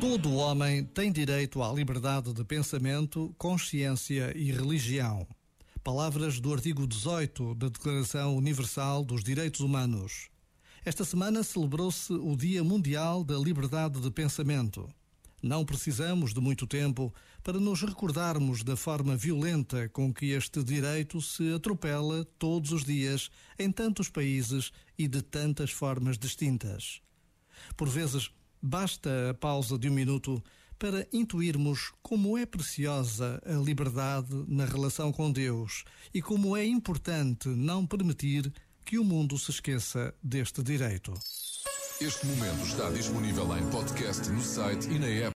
Todo homem tem direito à liberdade de pensamento, consciência e religião. Palavras do artigo 18 da Declaração Universal dos Direitos Humanos. Esta semana celebrou-se o Dia Mundial da Liberdade de Pensamento. Não precisamos de muito tempo para nos recordarmos da forma violenta com que este direito se atropela todos os dias em tantos países e de tantas formas distintas. Por vezes, Basta a pausa de um minuto para intuirmos como é preciosa a liberdade na relação com Deus e como é importante não permitir que o mundo se esqueça deste direito. Este momento está disponível em podcast no site e na app.